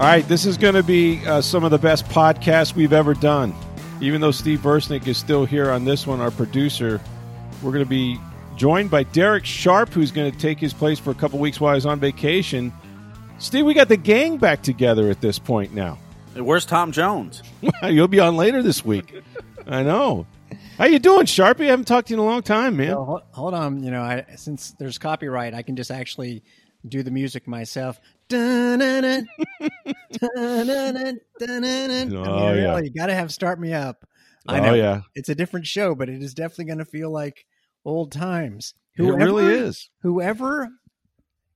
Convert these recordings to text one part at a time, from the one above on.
All right, this is going to be uh, some of the best podcasts we've ever done. Even though Steve Versnick is still here on this one, our producer, we're going to be joined by Derek Sharp, who's going to take his place for a couple weeks while he's on vacation. Steve, we got the gang back together at this point now. Where's Tom Jones? You'll be on later this week. I know. How you doing, Sharpie? I haven't talked to you in a long time, man. Well, hold, hold on. You know, I, since there's copyright, I can just actually do the music myself. Oh, yeah. you got to have start me up. I Oh, know yeah. it's a different show, but it is definitely going to feel like old times. It really is. Whoever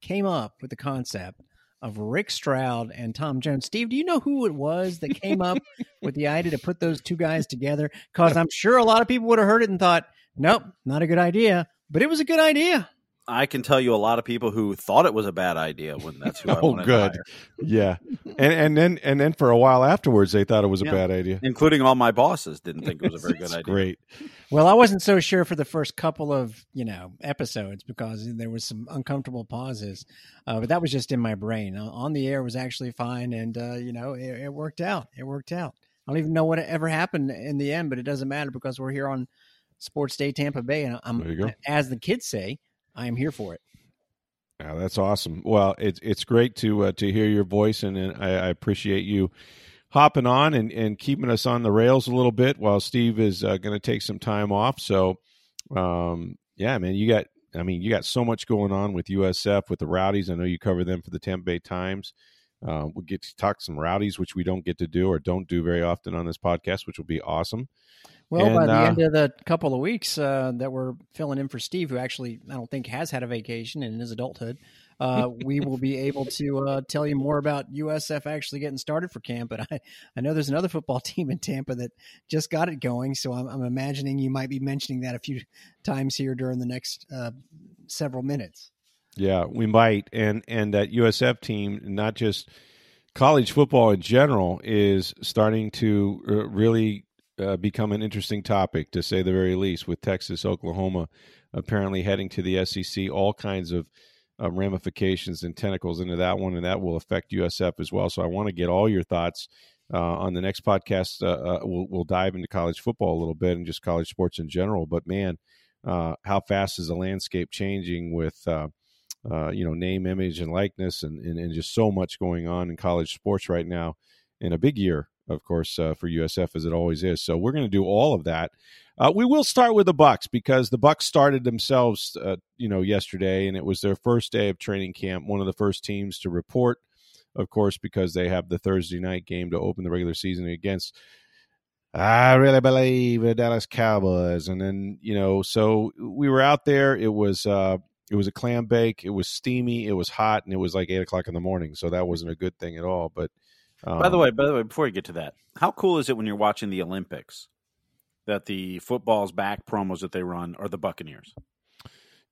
came up with the concept of Rick Stroud and Tom Jones, Steve, do you know who it was that came up with the idea to put those two guys together? Because I'm sure a lot of people would have heard it and thought, nope, not a good idea. But it was a good idea. I can tell you a lot of people who thought it was a bad idea when that's who I Oh, wanted to good. hire, Yeah, and and then and then for a while afterwards, they thought it was a bad idea. including all my bosses didn't think it was a very good idea. Great. Well, I wasn't so sure for the first couple of you know episodes because there was some uncomfortable pauses, uh, but that was just in my brain. Uh, On the air was actually fine, and uh, you know it, it worked out. It worked out. I don't even know what ever happened in the end, but it doesn't matter because we're here on Sports Day Tampa Bay, and I'm There you go. as the kids say, I am here for it. Yeah, that's awesome. Well, it's it's great to uh, to hear your voice, and, and I, I appreciate you hopping on and, and keeping us on the rails a little bit while Steve is uh, going to take some time off. So, um, yeah, man, you got. I mean, you got so much going on with USF with the Rowdies. I know you cover them for the Tampa Bay Times. Uh, we'll get to talk some Rowdies, which we don't get to do or don't do very often on this podcast, which will be awesome. Well, by the uh, end of the couple of weeks uh, that we're filling in for Steve, who actually I don't think has had a vacation in his adulthood, uh, we will be able to uh, tell you more about USF actually getting started for camp. But I, I know there's another football team in Tampa that just got it going, so I'm, I'm imagining you might be mentioning that a few times here during the next uh, several minutes. Yeah, we might, and and that USF team, not just college football in general, is starting to uh, really uh, become an interesting topic, to say the very least. With Texas, Oklahoma, apparently heading to the SEC, all kinds of um, ramifications and tentacles into that one, and that will affect USF as well. So I want to get all your thoughts. Uh, on the next podcast, uh, uh, we'll, we'll dive into college football a little bit and just college sports in general. But man, uh, how fast is the landscape changing with uh, uh, you know, name, image, and likeness, and, and, and just so much going on in college sports right now. In a big year, of course, uh, for USF as it always is. So we're going to do all of that. Uh, we will start with the Bucs because the Bucs started themselves, uh, you know, yesterday, and it was their first day of training camp. One of the first teams to report, of course, because they have the Thursday night game to open the regular season against. I really believe the Dallas Cowboys, and then you know, so we were out there. It was uh, it was a clam bake. It was steamy. It was hot, and it was like eight o'clock in the morning. So that wasn't a good thing at all. But um, By the way, by the way, before you get to that, how cool is it when you're watching the Olympics that the football's back promos that they run are the Buccaneers?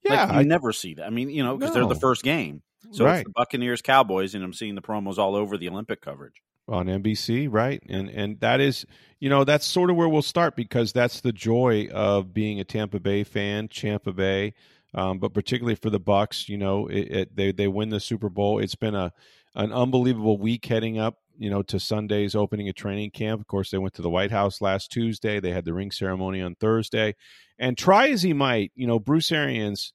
yeah, like, you I- never see that. I mean, you know, because they're the first game, so Right. it's the Buccaneers Cowboys, and I'm seeing the promos all over the Olympic coverage. on NBC, right? And and that is, you know, that's sort of where we'll start because that's the joy of being a Tampa Bay fan, Tampa Bay, um, but particularly for the Bucs, you know, it, it, they they win the Super Bowl. It's been a an unbelievable week heading up, you know, to Sunday's opening of training camp. Of course, they went to the White House last Tuesday. They had the ring ceremony on Thursday, and try as he might, you know, Bruce Arians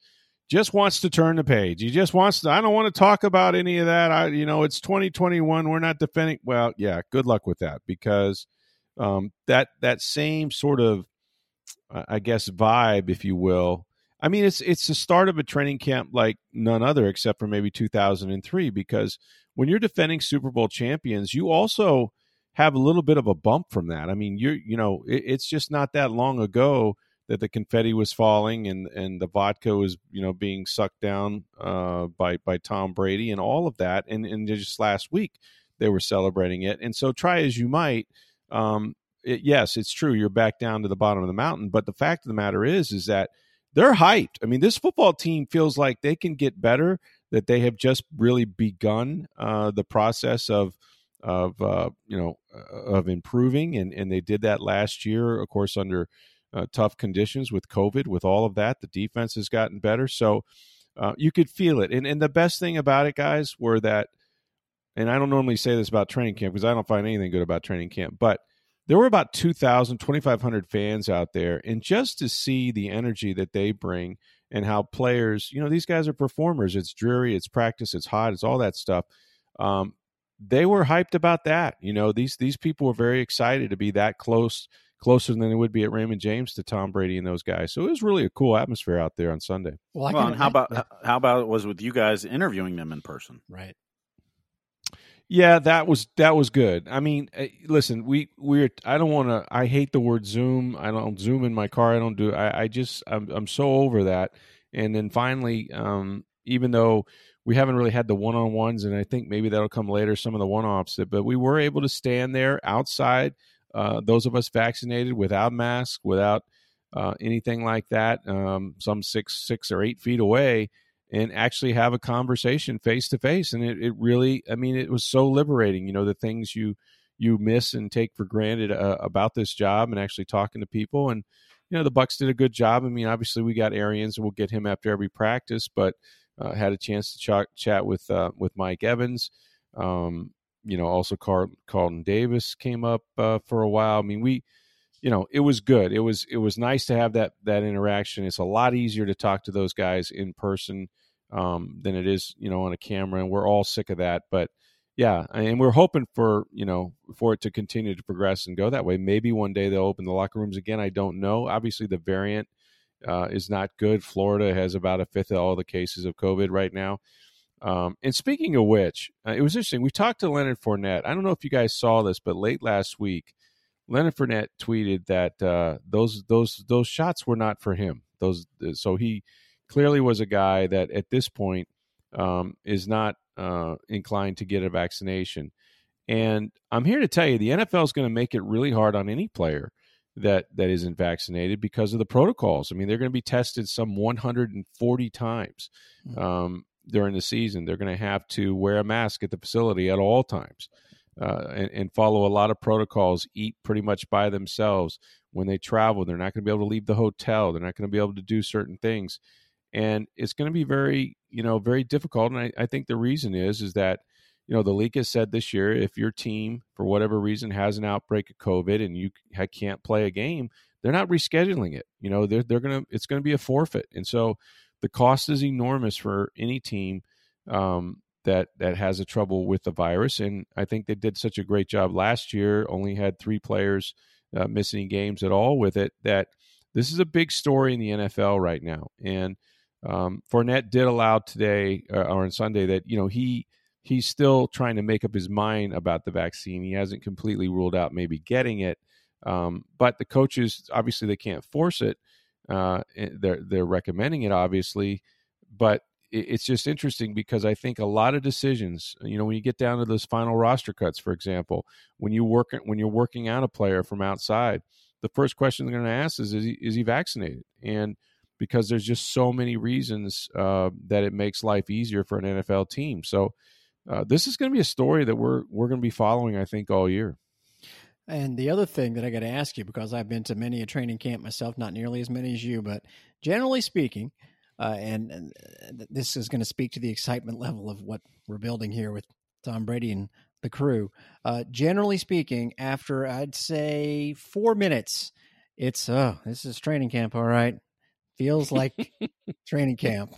just wants to turn the page. He just wants to. I don't want to talk about any of that. I, you know, it's 2021. We're not defending. Well, yeah. Good luck with that because um, that that same sort of, I guess, vibe, if you will. I mean, it's it's the start of a training camp like none other, except for maybe 2003. Because when you're defending Super Bowl champions, you also have a little bit of a bump from that. I mean, you're you know, it, it's just not that long ago that the confetti was falling and and the vodka was you know being sucked down uh, by by Tom Brady and all of that. And and just last week they were celebrating it. And so try as you might, um, it, yes, it's true you're back down to the bottom of the mountain. But the fact of the matter is, is that they're hyped. I mean, this football team feels like they can get better. That they have just really begun uh, the process of of uh, you know of improving, and and they did that last year, of course, under uh, tough conditions with COVID, with all of that. The defense has gotten better. So uh, you could feel it. And, and the best thing about it, guys, were that, and I don't normally say this about training camp because I don't find anything good about training camp, but there were about 2,000, 2,500 fans out there. And just to see the energy that they bring and how players, you know, these guys are performers. It's dreary, it's practice, it's hot, it's all that stuff. Um, they were hyped about that. You know, these these people were very excited to be that close closer than they would be at Raymond James to Tom Brady and those guys. So it was really a cool atmosphere out there on Sunday. Well, well and how about yeah. how about it was with you guys interviewing them in person? Right. Yeah, that was that was good. I mean, eh, listen, we we're I don't want to. I hate the word Zoom. I don't Zoom in my car. I don't do. I, I just I'm I'm so over that. And then finally, um, even though we haven't really had the one on ones, and I think maybe that'll come later. Some of the one offs, but we were able to stand there outside uh, those of us vaccinated without masks, without uh, anything like that, um, some six, six or eight feet away, and actually have a conversation face to face. And it, it really, I mean, it was so liberating. You know, the things you you miss and take for granted uh, about this job, and actually talking to people. And you know, the Bucs did a good job. I mean, obviously we got Arians, and we'll get him after every practice, but uh, had a chance to ch- chat with uh, with Mike Evans. Um, you know, also Carl, Carlton Davis came up uh, for a while. I mean, we, you know, it was good. It was it was nice to have that that interaction. It's a lot easier to talk to those guys in person um, than it is, you know, on a camera, and we're all sick of that. But yeah, and we're hoping for you know for it to continue to progress and go that way. Maybe one day they'll open the locker rooms again. I don't know. Obviously, the variant uh, is not good. Florida has about a fifth of all the cases of COVID right now. Um, and speaking of which, uh, it was interesting. We talked to Leonard Fournette. I don't know if you guys saw this, but late last week, Leonard Fournette tweeted that uh, those those those shots were not for him. Those so he clearly was a guy that at this point um, is not uh, inclined to get a vaccination. And I'm here to tell you, the NFL is going to make it really hard on any player that that isn't vaccinated because of the protocols. I mean, they're going to be tested some 140 times. Mm-hmm. Um, during the season. They're going to have to wear a mask at the facility at all times uh, and, and, follow a lot of protocols, eat pretty much by themselves. When they travel, they're not going to be able to leave the hotel. They're not going to be able to do certain things. And it's going to be very, you know, very difficult. And I, I think the reason is, is that, you know, the league has said this year, if your team, for whatever reason, has an outbreak of COVID and you can't play a game, they're not rescheduling it. You know, they're, they're to, it's going to be a forfeit. And so, the cost is enormous for any team um, that that has a trouble with the virus. And I think they did such a great job last year. Only had three players uh, missing games at all with it. That this is a big story in the NFL right now. And um, Fournette did allow today uh, or on Sunday that you know he he's still trying to make up his mind about the vaccine. He hasn't completely ruled out maybe getting it. Um, but the coaches obviously they can't force it. Uh, eh, they're they're recommending it, obviously, but it's just interesting because I think a lot of decisions, you know, when you get down to those final roster cuts, for example, when you work when you're working out a player from outside, the first question they're going to ask is, is he, is he vaccinated? And because there's just so many reasons uh, that it makes life easier for an NFL team. So uh, this is going to be a story that we're we're going to be following, I think, all year. And the other thing that I got to ask you, because I've been to many a training camp myself, not nearly as many as you, but generally speaking, uh, and, and, uh, this is going to speak to the excitement level of what we're building here with Tom Brady and the crew. Uh, generally speaking, after I'd say four minutes, it's oh, this is training camp, all right. Feels like training camp.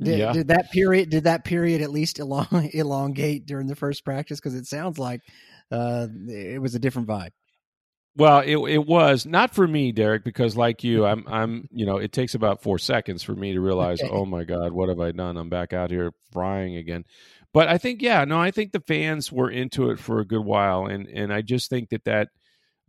Did, yeah. did, that period? Did that period at least elong, elongate during the first practice? Because it sounds like uh, it was a different vibe. Well, it it was not for me, Derek, because like you, I'm I'm you know it takes about four seconds for me to realize, okay. oh my god, what have I done? I'm back out here frying again. But I think, yeah, no, I think the fans were into it for a good while, and and I just think that that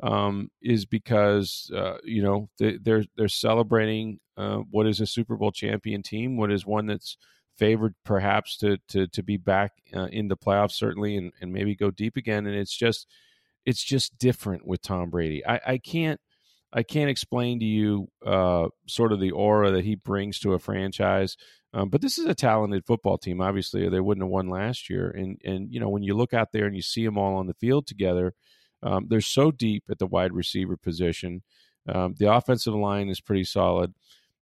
um, is because uh, you know they, they're they're celebrating uh, what is a Super Bowl champion team, what is one that's favored perhaps to to to be back uh, in the playoffs certainly and, and maybe go deep again. And it's just it's just different with Tom Brady. I, I can't I can't explain to you uh, sort of the aura that he brings to a franchise. Um, but this is a talented football team. Obviously, they wouldn't have won last year. And and you know when you look out there and you see them all on the field together, um, they're so deep at the wide receiver position. Um, the offensive line is pretty solid.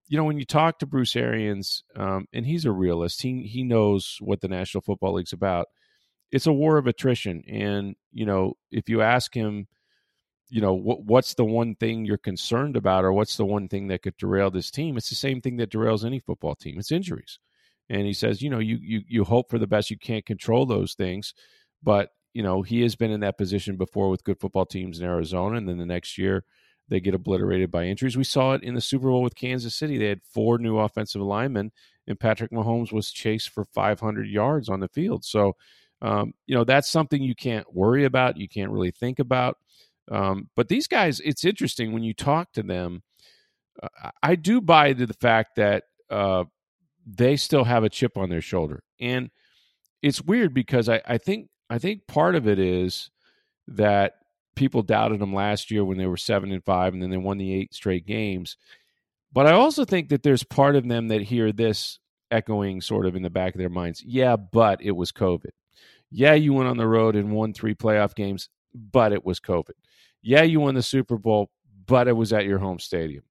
You know when you talk to Bruce Arians, um, and he's a realist. He he knows what the National Football League's about. It's a war of attrition, and you know if you ask him you know what, what's the one thing you're concerned about or what's the one thing that could derail this team? It's the same thing that derails any football team it's injuries. And he says you know you you you hope for the best you can't control those things but you know he has been in that position before with good football teams in Arizona and then the next year they get obliterated by injuries. We saw it in the Super Bowl with Kansas City. They had four new offensive linemen and Patrick Mahomes was chased for 500 yards on the field. So um, you know that's something you can't worry about you can't really think about um, but these guys, it's interesting when you talk to them. Uh, I do buy into the fact that uh, they still have a chip on their shoulder, and it's weird because I, I think I think part of it is that people doubted them last year when they were seven and five, and then they won the eight straight games. But I also think that there's part of them that hear this echoing sort of in the back of their minds. Yeah, but it was COVID. Yeah, you went on the road and won three playoff games, but it was COVID yeah, you won the Super Bowl, but it was at your home stadium.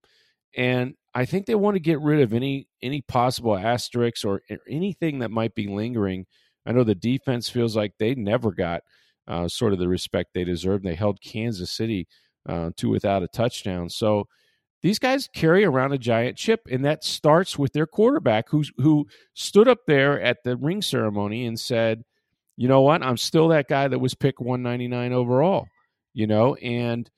And I think they want to get rid of any any possible asterisks or, anything that might be lingering. I know the defense feels like they never got uh, sort of the respect they deserved. They held Kansas City uh, to without a touchdown. So these guys carry around a giant chip, and that starts with their quarterback, who who stood up there at the ring ceremony and said, "You know what? I'm still that guy that was picked 199 overall." you know, and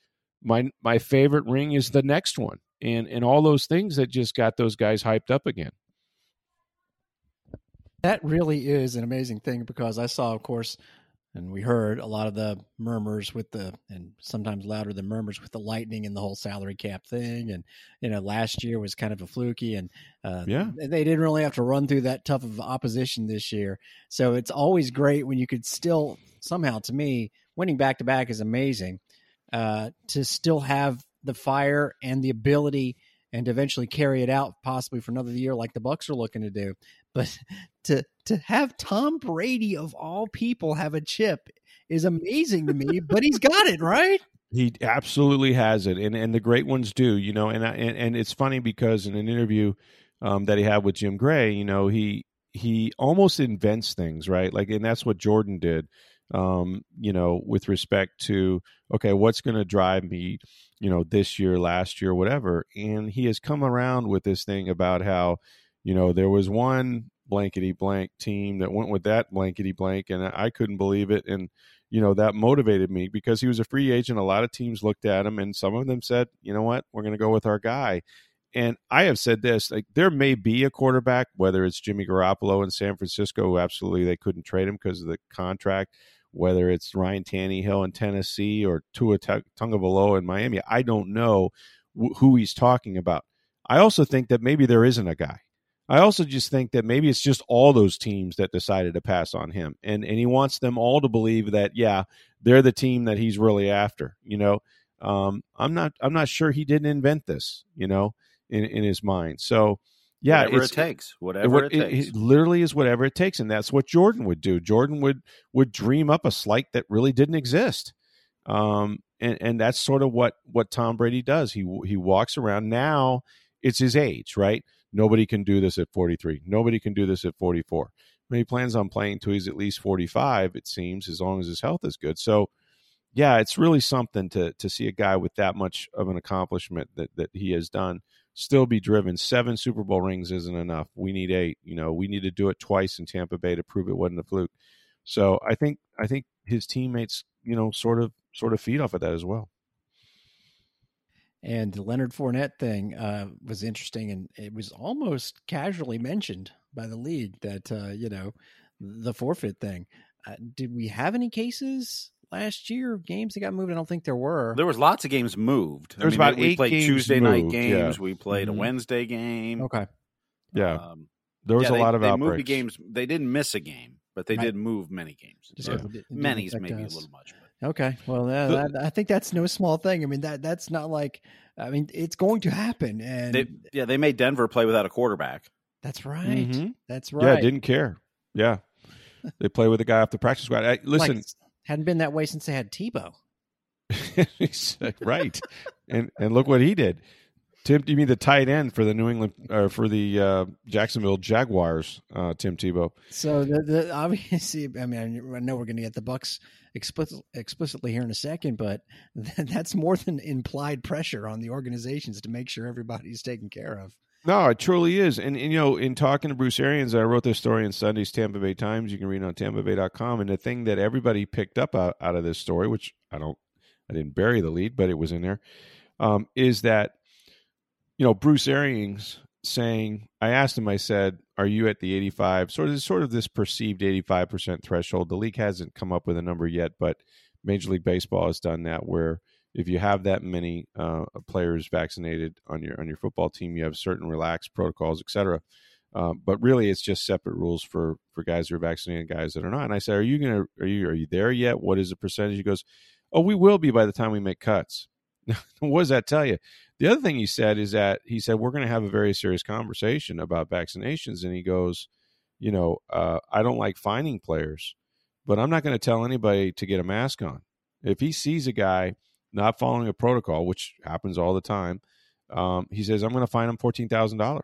my my favorite ring is the next one. And and all those things that just got those guys hyped up again. That really is an amazing thing because I saw, of course, and we heard a lot of the murmurs with the and sometimes louder than murmurs with the lightning and the whole salary cap thing. And you know last year was kind of a fluky and uh, yeah. they didn't really have to run through that tough of opposition this year. So it's always great when you could still somehow to me winning back to back is amazing. Uh, to still have the fire and the ability and eventually carry it out possibly for another year like the bucs are looking to do. But to to have tom brady of all people have a chip is amazing to me but he's got it right he absolutely has it and and the great ones do you know and I, and, and it's funny because in an interview um, that he had with jim gray you know he he almost invents things right like and that's what jordan did um, you know, with respect to okay, what's going to drive me, you know, this year, last year, whatever. And he has come around with this thing about how, you know, there was one blankety blank team that went with that blankety blank, and I couldn't believe it. And you know that motivated me because he was a free agent. A lot of teams looked at him, and some of them said, "You know what? We're going to go with our guy." And I have said this: like there may be a quarterback, whether it's Jimmy Garoppolo in San Francisco, who absolutely they couldn't trade him because of the contract whether it's Ryan Tannehill in Tennessee or Tua Tagovailoa in Miami. I don't know wh- who he's talking about. I also think that maybe there isn't a guy. I also just think that maybe it's just all those teams that decided to pass on him, and and he wants them all to believe that yeah, they're the team that he's really after. You know, um, I'm not I'm not sure he didn't invent this. You know, in in his mind. So yeah, whatever it takes, whatever it, it, takes. It literally is whatever it takes, and that's what Jordan would do. Jordan would would dream up a slight that really didn't exist, um, and and that's sort of what what Tom Brady does. He he walks around now. It's his age, right? Nobody can do this at 43. Nobody can do this at 44. But he plans on playing till he's at least 45. It seems, as long as his health is good. So, yeah, it's really something to to see a guy with that much of an accomplishment that that he has done still be driven. Seven Super Bowl rings isn't enough. We need eight. You know, we need to do it twice in Tampa Bay to prove it wasn't a fluke. So I think I think his teammates, you know, sort of sort of feed off of that as well. And the Leonard Fournette thing uh, was interesting, and it was almost casually mentioned by the league that uh, you know the forfeit thing. Uh, did we have any cases last year of games that got moved? I don't think there were. There was lots of games moved. There was I mean, about we eight played games Tuesday night games. yeah. We played Mhm. a Wednesday game. okay. Yeah, Um, there was yeah, a they- lot of they outbreaks. moved the games. They didn't miss a game, but they Right. did move many games. Just Yeah. it didn't- it Many's affect maybe a little much. But. Okay, well, that, The- that, I think that's no small thing. I mean that that's not like I mean it's going to happen, and They, yeah, they made Denver play without a quarterback. that's right. Mhm. That's right. Yeah, didn't care. Yeah, they play with the guy off the practice squad. I, listen, Like, hadn't been that way since they had Tebow. Right, and and look what he did. Tim, you mean the tight end for the New England or for the uh, Jacksonville Jaguars? Uh, Tim Tebow. So the, the obviously, I mean, I know we're going to get the Bucs explicit, explicitly here in a second, but that's more than implied pressure on the organizations to make sure everybody's taken care of. No, it truly is. And, and, you know, in talking to Bruce Arians, I wrote this story in Sunday's Tampa Bay Times. You can read it on tampabay.com. And the thing that everybody picked up out, out of this story, which I don't, I didn't bury the lead, but it was in there, um, is that, you know, Bruce Arians saying, I asked him, I said, are you at the 85, sort of, sort of this perceived 85% threshold? The league hasn't come up with a number yet, but Major League Baseball has done that where if you have that many uh, players vaccinated on your on your football team, you have certain relaxed protocols, etc. Um, but really, it's just separate rules for for guys who are vaccinated, and guys that are not. And I said, "Are you gonna are you are you there yet? What is the percentage?" He goes, "Oh, we will be by the time we make cuts." what does that tell you? The other thing he said is that he said we're going to have a very serious conversation about vaccinations, and he goes, "You know, uh, I don't like finding players, but I'm not going to tell anybody to get a mask on. If he sees a guy." not following a protocol, which happens all the time, um, he says, I'm going to fine him $14,000.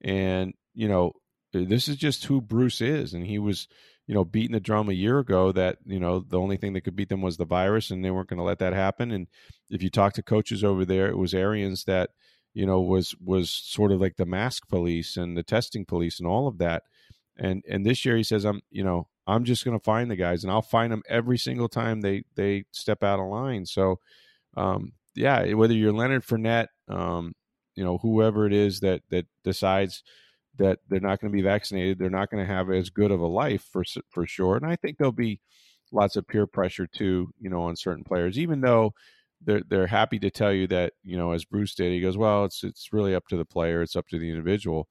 And, you know, this is just who Bruce is. And he was, you know, beating the drum a year ago that, you know, the only thing that could beat them was the virus and they weren't going to let that happen. And if you talk to coaches over there, it was Arians that, you know, was, was sort of like the mask police and the testing police and all of that. And, and this year he says, I'm, you know, I'm just going to find the guys, and I'll find them every single time they they step out of line. So, um, yeah, whether you're Leonard Fournette, um, you know, whoever it is that they're not going to be vaccinated, they're not going to have as good of a life for for sure. And I think there'll be lots of peer pressure too, you know, on certain players, even though they're they're happy to tell you that you know, as Bruce did, he goes, well, it's it's really up to the player, it's up to the individual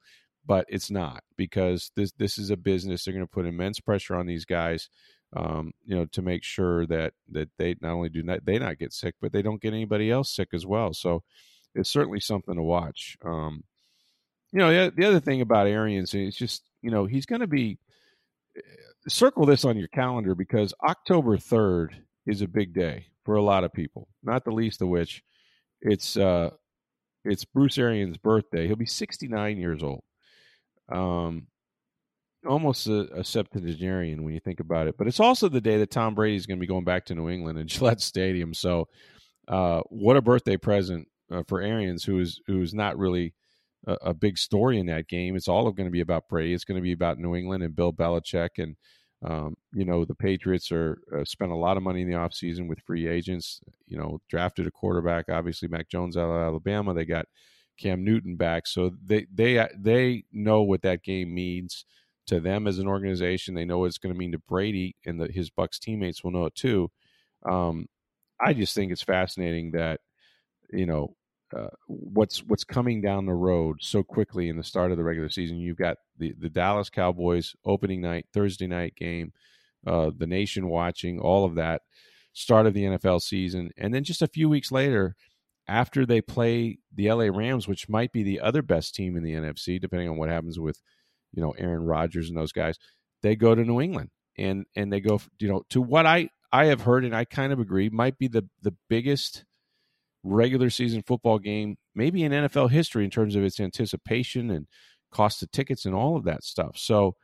but it's not because this this is a business. They're going to put immense pressure on these guys, um, you know, to make sure that that they not only do not they not get sick, but they don't get anybody else sick as well. So it's certainly something to watch. Um, you know, the, the other thing about Arians is just you know he's going to be circle this on your calendar because October third is a big day for a lot of people, not the least of which it's uh, it's Bruce Arians' birthday. He'll be 69 years old um, almost a, a septuagenarian when you think about it. But it's also the day that Tom Brady is going to be going back to New England and Gillette Stadium. So, uh, what a birthday present uh, for Arians, who is who is not really a, a big story in that game. It's all going to be about Brady. It's going to be about New England and Bill Belichick and. Um, you know the Patriots are uh, spent a lot of money in the offseason with free agents. You know, drafted a quarterback, obviously Mac Jones out of Alabama. They got Cam Newton back. So they they they know what that game means to them as an organization. They know what it's going to mean to Brady and the, his Bucs teammates will know it too. Um, I just think it's fascinating that you know uh, what's what's coming down the road so quickly in the start of the regular season. You've got the the Dallas Cowboys opening night Thursday night game, uh, the nation watching all of that start of the NFL season, and then just a few weeks later after they play the LA Rams, which might be the other best team in the NFC, depending on what happens with, you know, Aaron Rodgers and those guys, they go to New England and and they go, you know, to what I I have heard and I kind of agree might be the the biggest regular season football game maybe in NFL history in terms of its anticipation and cost of tickets and all of that stuff. So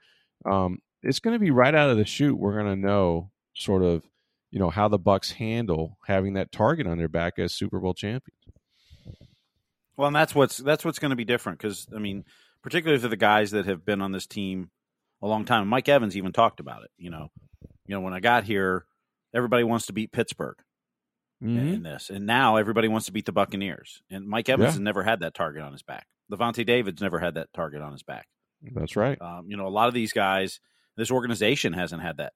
um, it's going to be right out of the chute. We're going to know sort of you know how the Bucs handle having that target on their back as Super Bowl champions. Well, and that's what's that's what's going to be different because I mean, particularly for the guys that have been on this team a long time. Mike Evans even talked about it. You know, you know when I got here, everybody wants to beat Pittsburgh Mm-hmm. in this, and now everybody wants to beat the Buccaneers. And Mike Evans Yeah. has never had that target on his back. Lavonte David's never had that target on his back. That's right. Um, you know, a lot of these guys, this organization hasn't had that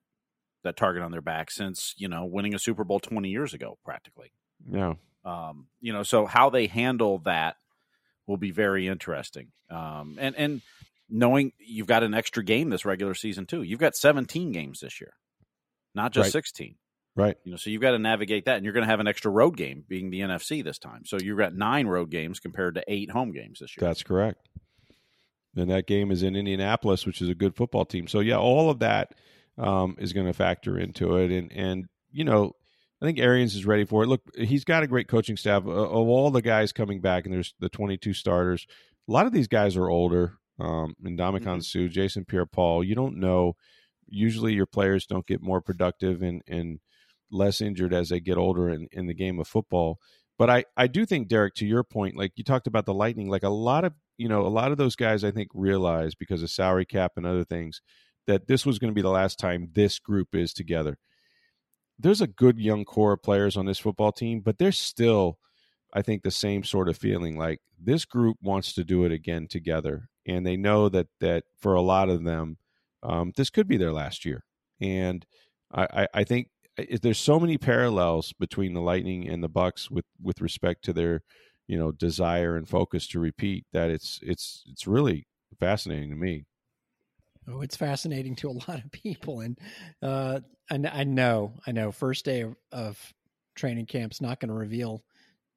that target on their back since you know winning a Super Bowl 20 years ago, practically. Yeah. Um, you know, so how they handle that will be very interesting. Um, and and knowing you've got an extra game this regular season too. You've got 17 games this year, not just Right. 16. Right. You know, so you've got to navigate that, and you're going to have an extra road game, being the NFC this time. So you've got nine road games compared to eight home games this year. That's correct. And that game is in Indianapolis, which is a good football team. So yeah, all of that um, is going to factor into it. And and you know, I think Arians is ready for it. Look, he's got a great coaching staff. Of all the guys coming back, and there's the 22 starters. A lot of these guys are older. Um, and Ndamukong Mhm. Suh, Jason Pierre-Paul. You don't know. Usually, your players don't get more productive and and less injured as they get older in, in the game of football. But I, I do think, Derek, to your point, like you talked about the Lightning, like a lot of you know, a lot of those guys I think realize because of salary cap and other things that this was going to be the last time this group is together. There's a good young core of players on this football team, but there's still, I think, the same sort of feeling like this group wants to do it again together, and they know that that for a lot of them, um, this could be their last year. And I, I, I think there's so many parallels between the Lightning and the Bucs with with respect to their you know desire and focus to repeat that it's it's it's really fascinating to me. Oh, it's fascinating to a lot of people, and uh, I, I know, I know. First day of, of training camp's not going to reveal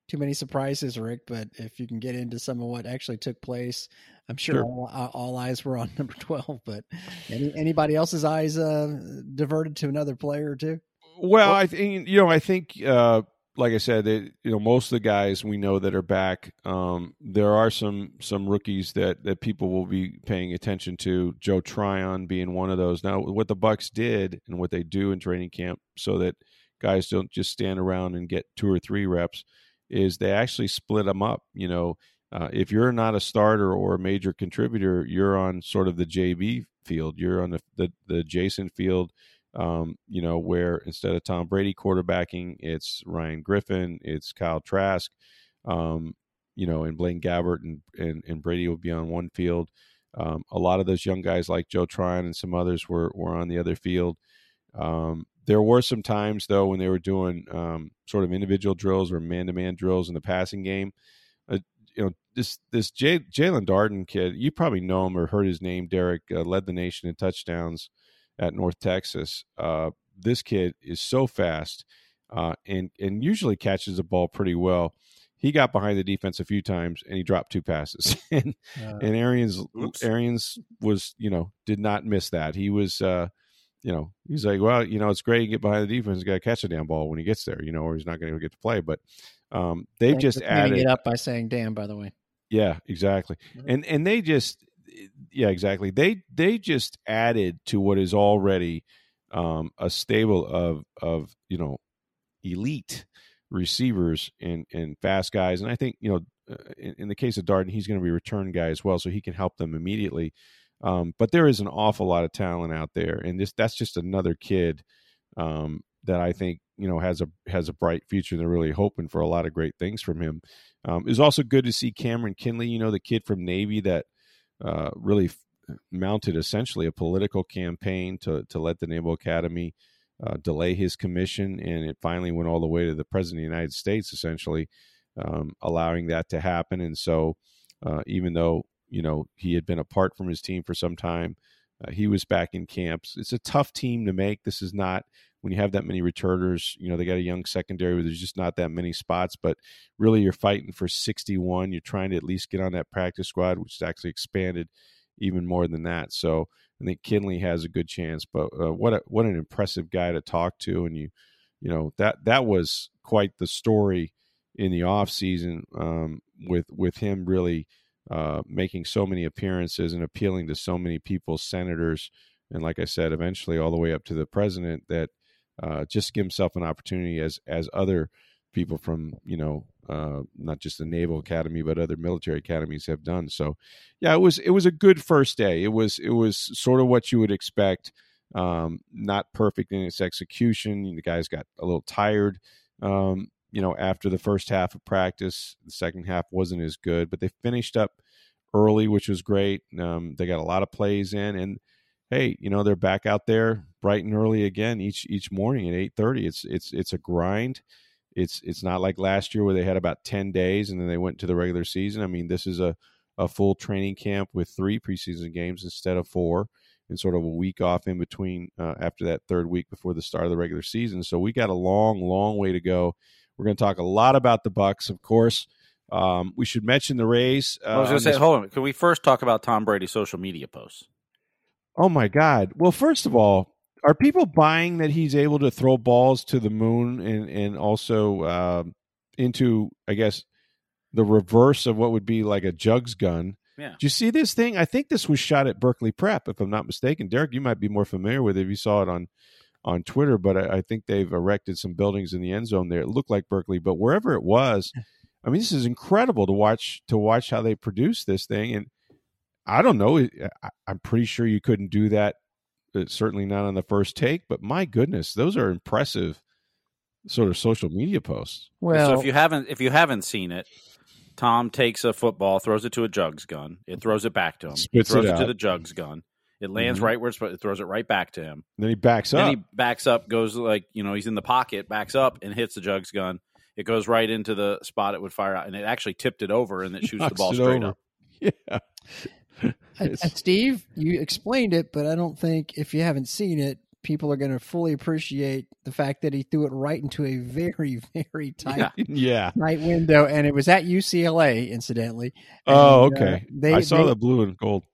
too many surprises, Rick. But if you can get into some of what actually took place, I'm sure, Sure. All, uh, all eyes were on number twelve. But any, anybody else's eyes uh, diverted to another player or two? Well, I think you know, I think uh, like I said, that you know, most of the guys we know that are back. Um, there are some some rookies that that people will be paying attention to. Joe Tryon being one of those. Now, what the Bucs did and what they do in training camp, so that guys don't just stand around and get two or three reps, is they actually split them up. You know, uh, if you're not a starter or a major contributor, you're on sort of the JV field. You're on the the, the Jason field um, you know, where instead of Tom Brady quarterbacking, it's Ryan Griffin, it's Kyle Trask, um, you know, and Blaine Gabbert and, and, and Brady will be on one field. Um, a lot of those young guys like Joe Tryon and some others were, were on the other field. Um, there were some times though when they were doing um, sort of individual drills or man-to-man drills in the passing game. Uh, you know, this this Jaelon Darden kid, you probably know him or heard his name. Derek uh, led the nation in touchdowns at North Texas. Uh, this kid is so fast uh, and and usually catches the ball pretty well. He got behind the defense a few times and he dropped two passes. and Uh, and Arians Oops. Arians was you know did not miss that. He was uh, you know he's like well you know it's great to get behind the defense. He's got to catch a damn ball when he gets there. You know or he's not going to get to play. But um, they've thanks just added it up by saying "damn." By the way, yeah, exactly. Mhm. And and they just yeah, exactly. They they just added to what is already um, a stable of of you know elite receivers and and fast guys. And I think you know uh, in, in the case of Darden, he's going to be a return guy as well, so he can help them immediately. Um, but there is an awful lot of talent out there, and this that's just another kid um, that I think you know has a has a bright future. They're really hoping for a lot of great things from him. Um, it was also good to see Cameron Kinley, you know, the kid from Navy that uh, really f- mounted essentially a political campaign to to let the Naval Academy uh, delay his commission, and it finally went all the way to the President of the United States, essentially um, allowing that to happen. And so, uh, even though you know he had been apart from his team for some time, uh, he was back in camps. It's a tough team to make. This is not when you have that many returners. You know they got a young secondary where there's just not that many spots, but really you're fighting for 61. You're trying to at least get on that practice squad, which is actually expanded even more than that. So I think Kinley has a good chance. But uh, what a, what an impressive guy to talk to, and you you know that that was quite the story in the off season um, with with him really uh, making so many appearances and appealing to so many people, senators, and like I said, eventually all the way up to the president. That uh, just give himself an opportunity as as other people from you know uh, not just the Naval Academy but other military academies have done. So yeah, it was it was a good first day. It was it was sort of what you would expect. Um, not perfect in its execution. The guys got a little tired. Um, you know, after the first half of practice, the second half wasn't as good, but they finished up early, which was great. Um, they got a lot of plays in, and hey, you know, they're back out there bright and early again each each morning at eight thirty. It's it's it's a grind. It's it's not like last year where they had about ten days and then they went to the regular season. I mean, this is a a full training camp with three preseason games instead of four, and sort of a week off in between uh, after that third week before the start of the regular season. So we got a long, long way to go. We're going to talk a lot about the Bucs, of course. Um, we should mention the Rays. Uh, I was going to say, hold on. Can we first talk about Tom Brady's social media posts? Oh my God! Well, first of all, are people buying that he's able to throw balls to the moon and and also uh, into, I guess, the reverse of what would be like a jugs gun? Yeah. Do you see this thing? I think this was shot at Berkeley Prep, if I'm not mistaken. Derek, you might be more familiar with it if you saw it on on Twitter, but I, I think they've erected some buildings in the end zone there. It looked like Berkeley, but wherever it was, I mean, this is incredible to watch to watch how they produce this thing. And I don't know, I, I'm pretty sure you couldn't do that. uh, Certainly not on the first take, but my goodness, those are impressive sort of social media posts. Well, so if you haven't if you haven't seen it, Tom takes a football, throws it to a jugs gun. It throws it back to him. Spits he throws it it, to the jugs gun. It lands Mhm. right where it's supposed. It throws it right back to him. Then he backs Then up. Then he backs up, goes like you know he's in the pocket, backs up and hits the jugs gun. It goes right into the spot it would fire out, and it actually tipped it over, and it shoots the ball straight over. up. Yeah. Uh, uh, Steve, you explained it, but I don't think if you haven't seen it, people are going to fully appreciate the fact that he threw it right into a very, very tight, Yeah. yeah. tight window, and it was at UCLA, incidentally. Oh, And, uh, okay. they, I saw they- the blue and gold.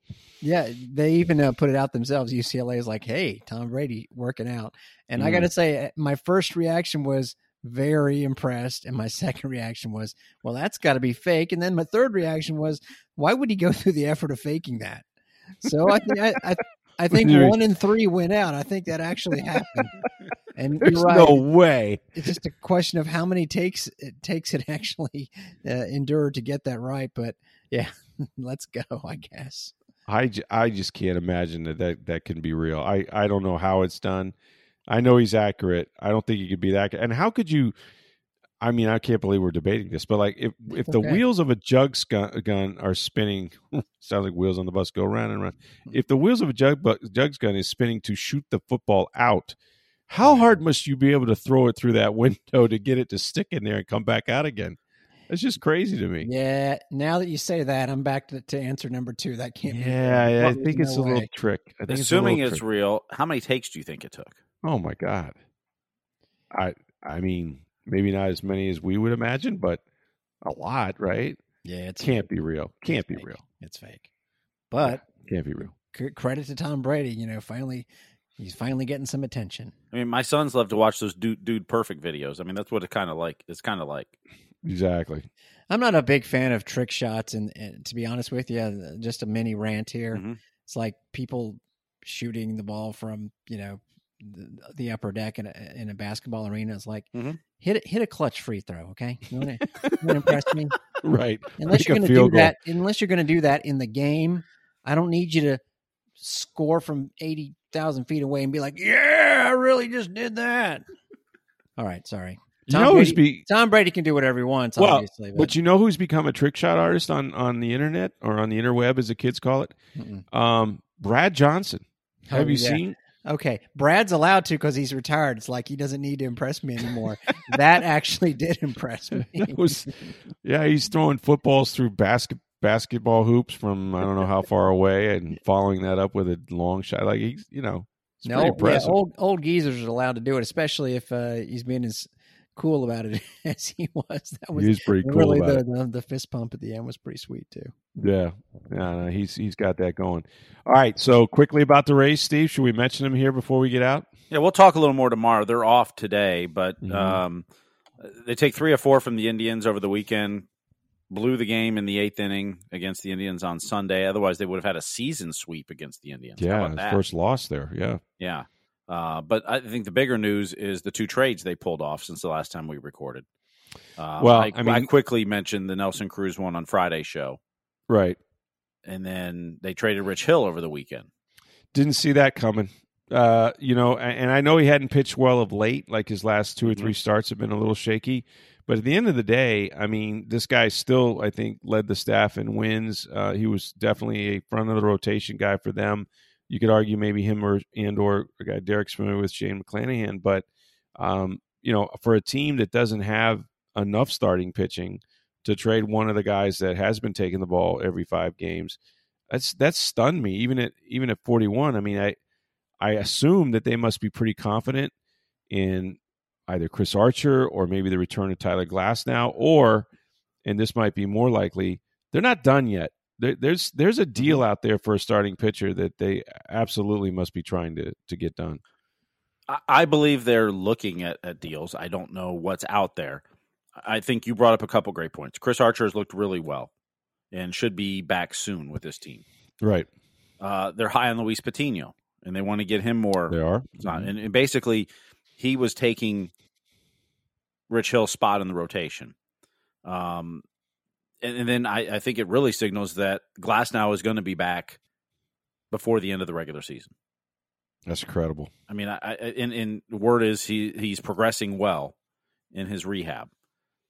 Yeah, they even uh, put it out themselves. UCLA is like, "Hey, Tom Brady working out," and I Mm. got to say, uh, my first reaction was very impressed, and my second reaction was, "Well, that's got to be fake," and then my third reaction was, "Why would he go through the effort of faking that?" So I think I, I, I think one in three went out. I think that actually happened, and There's you're right. no way. It's just a question of how many takes it takes it actually uh, endure to get that right. But yeah, let's go. I guess. I, I just can't imagine that, that that can be real. I, I don't know how it's done. I know he's accurate. I don't think he could be that. And how could you? I mean, I can't believe we're debating this, but like if if the Okay. wheels of a jugs gun, gun are spinning, sounds like wheels on the bus go round and round. Hmm. If the wheels of a jug bu- jugs gun is spinning to shoot the football out, how hard must you be able to throw it through that window to get it to stick in there and come back out again? That's just crazy to me. Yeah, now that you say that, I'm back to, to answer number two. That can't. Yeah, real. yeah, I think it's no a little trick. Think Assuming it's, it's, a little trick. real, how many takes do you think it took? Oh my god. I I mean, maybe not as many as we would imagine, but a lot, right? Yeah, it Can't be real. Can't It's be fake. real. It's fake. But Can't be real. c- credit to Tom Brady. You know, finally, he's finally getting some attention. I mean, my sons love to watch those dude, dude perfect videos. I mean, that's what it kind of like. It's kind of like. Exactly. I'm not a big fan of trick shots, and, and to be honest with you, just a mini rant here. Mhm. It's like people shooting the ball from you know the, the upper deck in a, in a basketball arena. is like Mhm. hit hit a clutch free throw. Okay, you want to impress me? Right. Unless Make you're going to do goal. that, unless you're going to do that in the game, I don't need you to score from eighty thousand feet away and be like, "Yeah, I really just did that." All right, sorry. You Tom know Brady, be Tom Brady can do whatever he wants, Well, obviously. But, but you know who's become a trick shot artist on on the internet or on the interweb as the kids call it? Mm-mm. Um Brad Johnson. Have Oh, you yeah. seen okay, Brad's allowed to because he's retired. It's like he doesn't need to impress me anymore. that actually did impress me. That was- Yeah, he's throwing footballs through basket basketball hoops from I don't know how far away and following that up with a long shot. Like he's you know, it's No, pretty yeah, old old geezers are allowed to do it, especially if uh, he's being as cool about it as he was. That was He's pretty cool really about the, it. the the fist pump at the end was pretty sweet too. Yeah, yeah, no, he's he's got that going. All right, so quickly about the Rays, Steve. Should we mention him here before we get out? Yeah, we'll talk a little more tomorrow. They're off today, but Mhm. um, they take three or four from the Indians over the weekend. Blew the game in the eighth inning against the Indians on Sunday. Otherwise, they would have had a season sweep against the Indians. Yeah, his first loss there. Yeah, Yeah. Uh, but I think the bigger news is the two trades they pulled off since the last time we recorded. Um, Well, I, I mean- I quickly mentioned the Nelson Cruz one on Friday show, right. and then they traded Rich Hill over the weekend. Didn't see that coming. Uh, you know, and I know he hadn't pitched well of late. Like his last two or Mm-hmm. 3 starts have been a little shaky. But at the end of the day, I mean, this guy still, I think, led the staff in wins. Uh, he was definitely a front of the rotation guy for them. You could argue maybe him or and or a guy Derek's familiar with Shane McClanahan, but um, you know, for a team that doesn't have enough starting pitching to trade one of the guys that has been taking the ball every five games, that's that's stunned me. Even at even at forty one, I mean, I I assume that they must be pretty confident in either Chris Archer or maybe the return of Tyler Glasnow, or and this might be more likely, they're not done yet. There, there's there's a deal out there for a starting pitcher that they absolutely must be trying to to get done. I believe they're looking at, at deals. I don't know what's out there. I think you brought up a couple great points. Chris Archer has looked really well and should be back soon with this team. Right. Uh, they're high on Luis Patino, and they want to get him more. They are. And, and basically, he was taking Rich Hill's spot in the rotation. Um, and, and then I, I think it really signals that Glasnow is going to be back before the end of the regular season. That's incredible. I mean, I, I in, in word is he he's progressing well in his rehab.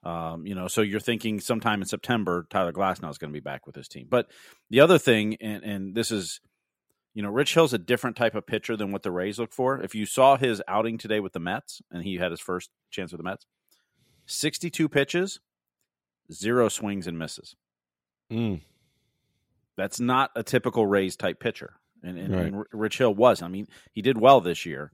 Um, you know, so you're thinking sometime in September, Tyler Glasnow is going to be back with his team. But the other thing, and, and this is, you know, Rich Hill's a different type of pitcher than what the Rays look for. If you saw his outing today with the Mets, and he had his first chance with the Mets, 62 pitches, zero swings and misses. Mm. That's not a typical Rays type pitcher. And, and, Right. and Rich Hill was. I mean, he did well this year.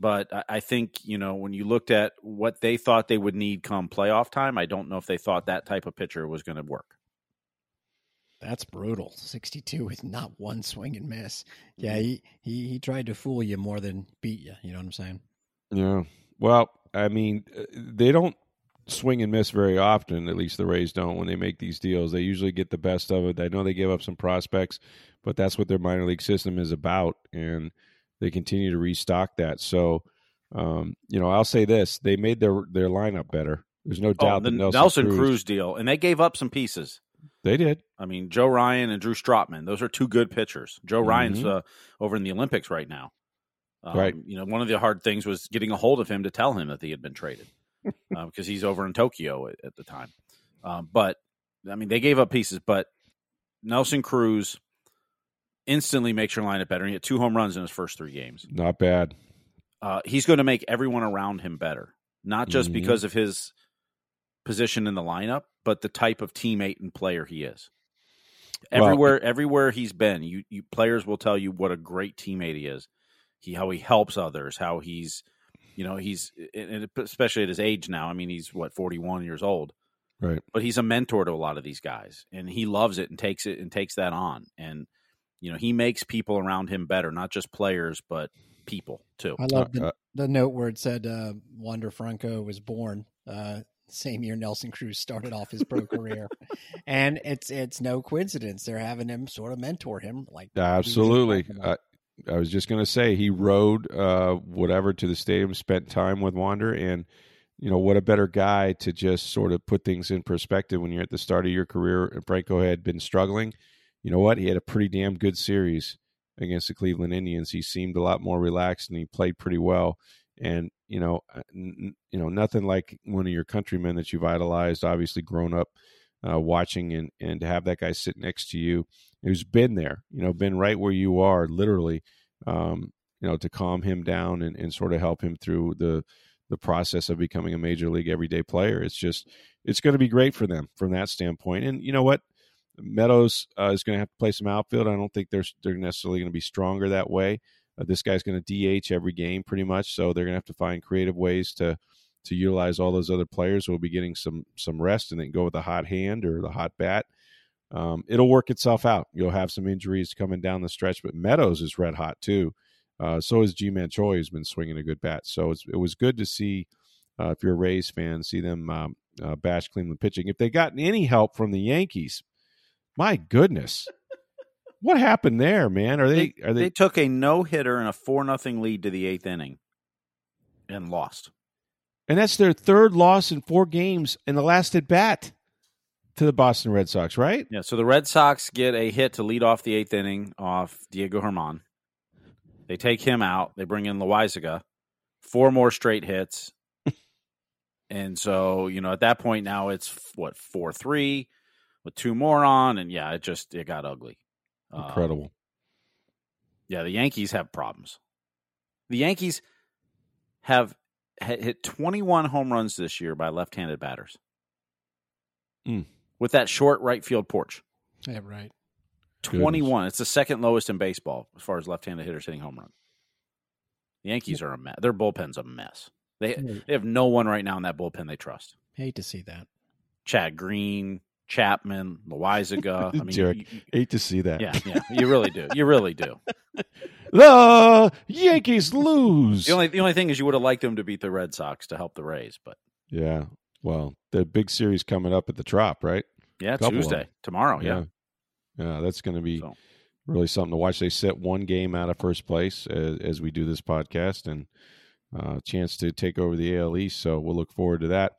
But I- I think, you know, when you looked at what they thought they would need come playoff time, I don't know if they thought that type of pitcher was going to work. That's brutal. 62 with not one swing and miss. Yeah, Mm-hmm. he, he, he tried to fool you more than beat you. You know what I'm saying? Yeah. Well, I mean, uh, they don't swing and miss very often. At least the Rays don't when they make these deals. They usually get the best of it. I know they give up some prospects, but that's what their minor league system is about, and they continue to restock that. So, um, you know, I'll say this: they made their their lineup better. There's no Oh, doubt the that Nelson, Nelson, Cruz. Cruz, deal, and they gave up some pieces. they did. I mean, Joe Ryan and Drew Strotman; those are two good pitchers. Joe Ryan's Mhm. uh, over in the Olympics right now. Um, Right. You know, one of the hard things was getting a hold of him to tell him that he had been traded because he's over in Tokyo at, at the time. Um, but I mean, they gave up pieces, but Nelson Cruz instantly makes your lineup better. He had two home runs in his first three games. Not bad. Uh, he's going to make everyone around him better, not just Mhm. because of his position in the lineup, but the type of teammate and player he is. Well, Everywhere, everywhere he's been, you, you players will tell you what a great teammate he is. He how he helps others, how he's, you know, he's and especially at his age now. I mean, he's what forty one years old, Right. but he's a mentor to a lot of these guys, and he loves it and takes it and takes that on, and you know, he makes people around him better, not just players, but people too. I love the, Uh, uh, the note where it said uh, Wander Franco was born uh, same year Nelson Cruz started off his pro career, and it's it's no coincidence they're having him sort of mentor him like Absolutely. talking. I, I was just going to say he rode uh, whatever to the stadium, spent time with Wander, and you know what a better guy to just sort of put things in perspective when you're at the start of your career. And Franco had been struggling. You know what? He had a pretty damn good series against the Cleveland Indians. He seemed a lot more relaxed and he played pretty well. And you know, uh, n- you know, nothing like one of your countrymen that you've idolized, obviously grown up uh, watching, and and to have that guy sit next to you who's been there, you know, been right where you are, literally, um, you know, to calm him down and, and sort of help him through the the process of becoming a major league everyday player. It's just it's going to be great for them from that standpoint. And you know what, Meadows uh, is going to have to play some outfield. I don't think they're they're necessarily going to be stronger that way. Uh, this guy's going to DH every game pretty much, so they're going to have to find creative ways to to utilize all those other players who will be getting some some rest and then go with the hot hand or the hot bat um, it'll work itself out. You'll have some injuries coming down the stretch, but Meadows is red hot too. Uh, so is Ji-Man Choi, who's been swinging a good bat. So it's, it was good to see, uh, if you're a Rays fan, see them um, uh, bash Cleveland pitching. If they gotten any help from the Yankees, my goodness, what happened there, man? Are they, are They they? took a no hitter and a four nothing lead to the eighth inning and lost. And that's their third loss in four games in the last at bat to the Boston Red Sox, right? Yeah, so the Red Sox get a hit to lead off the eighth inning off Diego Germán. They take him out. They bring in Loáisiga. Four more straight hits. and so, you know, at that point now it's what, four three with two more on, and yeah, it just it got ugly. Um, Incredible. Yeah, the Yankees have problems. The Yankees have hit 21 home runs this year by left-handed batters. Mm. With that short right field porch. Yeah, right. 21. Goodness. It's the second lowest in baseball as far as left-handed hitters hitting home runs. The Yankees are a mess. Their bullpen's a mess. They they have no one right now in that bullpen they trust. Hate to see that. Chad Green, Chapman, Loáisiga. I mean, Derek, you- you- hate to see that. yeah, yeah, you really do. You really do. The Yankees lose. The only the only thing is you would have liked them to beat the Red Sox to help the Rays, but yeah. Well, the big series coming up at the Trop, right? yeah, Tuesday tomorrow. Yeah, Yeah, that's going to be So- really something to watch. They set one game out of first place as, as we do this podcast and uh, chance to take over the AL East. So we'll look forward to that.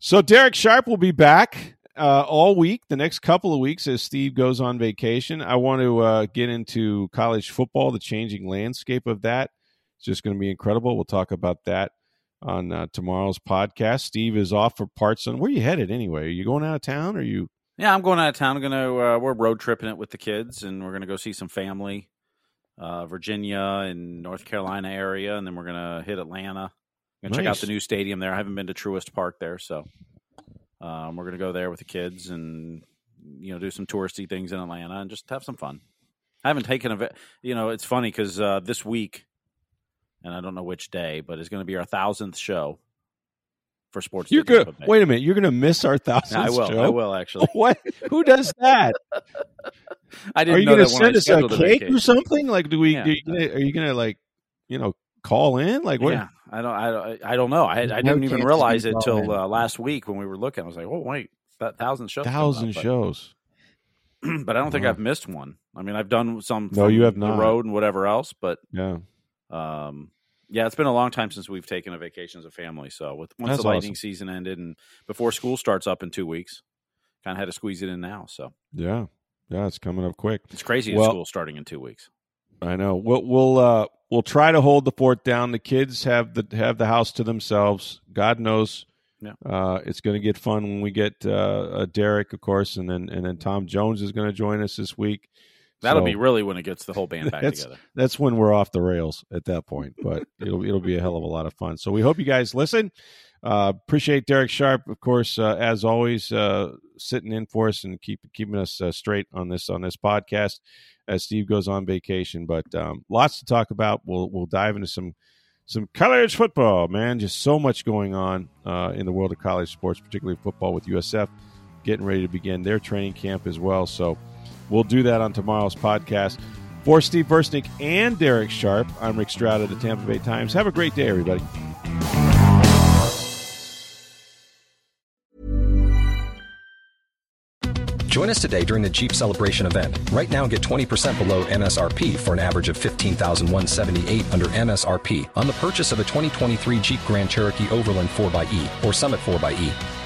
So Derek Sharp will be back uh, all week, the next couple of weeks as Steve goes on vacation. I want to uh, get into college football, the changing landscape of that. It's just going to be incredible. We'll talk about that on uh, tomorrow's podcast. Steve is off for parts. On where are you headed anyway? Are you going out of town? Or are you? yeah. I'm going out of town. I'm gonna uh, we're road tripping it with the kids, and we're gonna go see some family, uh, Virginia and North Carolina area, and then we're gonna hit Atlanta. Gonna check out the new stadium there. I haven't been to Truist Park there, so um, we're gonna go there with the kids and you know do some touristy things in Atlanta and just have some fun. I haven't taken a, you know, it's funny because uh, this week, and I don't know which day, but it's going to be our thousandth show for Sports. You're good. Wait a minute. You're going to miss our thousandth I will. show. I will actually. What? Who does that? I didn't Are you going to that when I send us a cake or something? Like, do we? Yeah. do you are you going to like, you know, call in? Like, what? Yeah, I don't. I don't. I don't know. I, I didn't even realize it till uh, last week when we were looking. I was like, oh wait, that thousand shows. Thousand up, shows. but I don't think Wow. I've missed one. I mean, I've done some. No, you have the not. road and whatever else, but Yeah. um, yeah, it's been a long time since we've taken a vacation as a family. So with once That's the lightning awesome. season ended and before school starts up in two weeks, kind of had to squeeze it in now. So Yeah. Yeah. It's coming up quick. it's crazy. Well- school starting in two weeks. I know. We'll we'll uh we'll try to hold the fort down. The kids have the have the house to themselves. God knows. Yeah. Uh, it's going to get fun when we get uh, uh, Derek, of course, and then and then Tom Jones is going to join us this week. That'll So- be really when it gets the whole band back That's- together. that's when we're off the rails at that point. But it'll it'll be a hell of a lot of fun. So we hope you guys listen. Uh, appreciate Derek Sharp, of course, uh, as always, uh, sitting in for us and keep keeping us uh, straight on this on this podcast as Steve goes on vacation. But um, lots to talk about. We'll we'll dive into some some college football, man. Just so much going on uh, in the world of college sports, particularly football with USF getting ready to begin their training camp as well. So we'll do that on tomorrow's podcast. For Steve Versnick and Derek Sharp, I'm Rick Stroud of the Tampa Bay Times. Have a great day, everybody. Join us today during the Jeep Celebration event. Right now, get 20% below MSRP for an average of 15178 under MSRP on the purchase of a 2023 Jeep Grand Cherokee Overland 4xE or Summit 4xE.